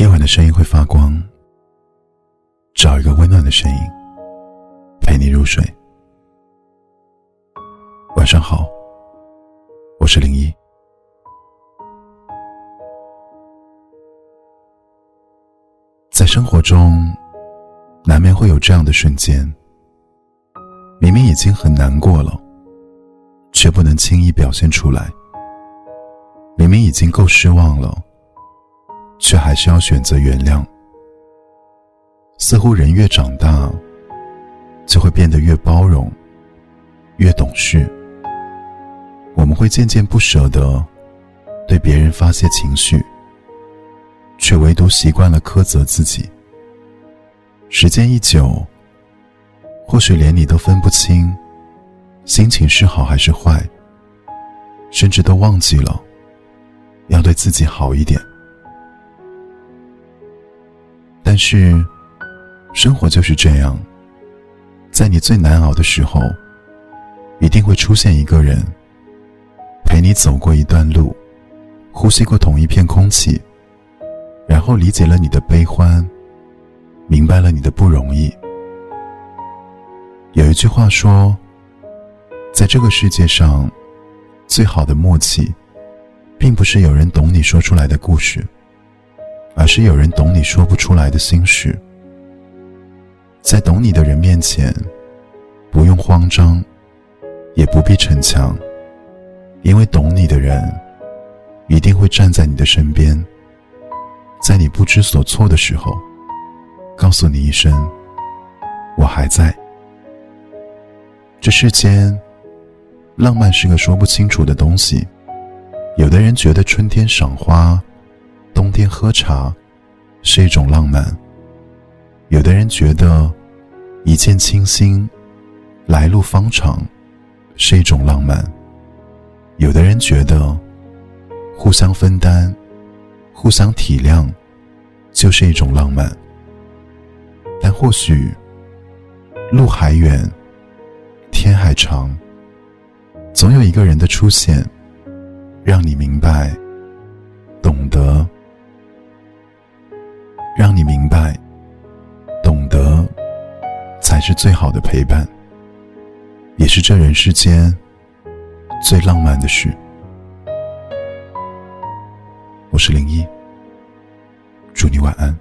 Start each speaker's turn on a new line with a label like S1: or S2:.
S1: 夜晚的声音会发光，找一个温暖的声音陪你入睡。晚上好，我是林一。在生活中，难免会有这样的瞬间，明明已经很难过了，却不能轻易表现出来；明明已经够失望了，却还是要选择原谅。似乎人越长大，就会变得越包容，越懂事。我们会渐渐不舍得对别人发泄情绪。却唯独习惯了苛责自己。时间一久，或许连你都分不清，心情是好还是坏，甚至都忘记了要对自己好一点。是，生活就是这样，在你最难熬的时候，一定会出现一个人，陪你走过一段路，呼吸过同一片空气。然后理解了你的悲欢，明白了你的不容易。有一句话说，在这个世界上，最好的默契，并不是有人懂你说出来的故事，而是有人懂你说不出来的心事。在懂你的人面前，不用慌张，也不必逞强，因为懂你的人，一定会站在你的身边。在你不知所措的时候，告诉你一声：“我还在。”这世间，浪漫是个说不清楚的东西。有的人觉得春天赏花，天喝茶，是一种浪漫；有的人觉得一见倾心，来路方长，是一种浪漫；有的人觉得互相分担。互相体谅，就是一种浪漫。但或许，路还远，天还长，总有一个人的出现，让你明白，是最好的陪伴，也是这人世间最浪漫的事。我是零一，祝你晚安。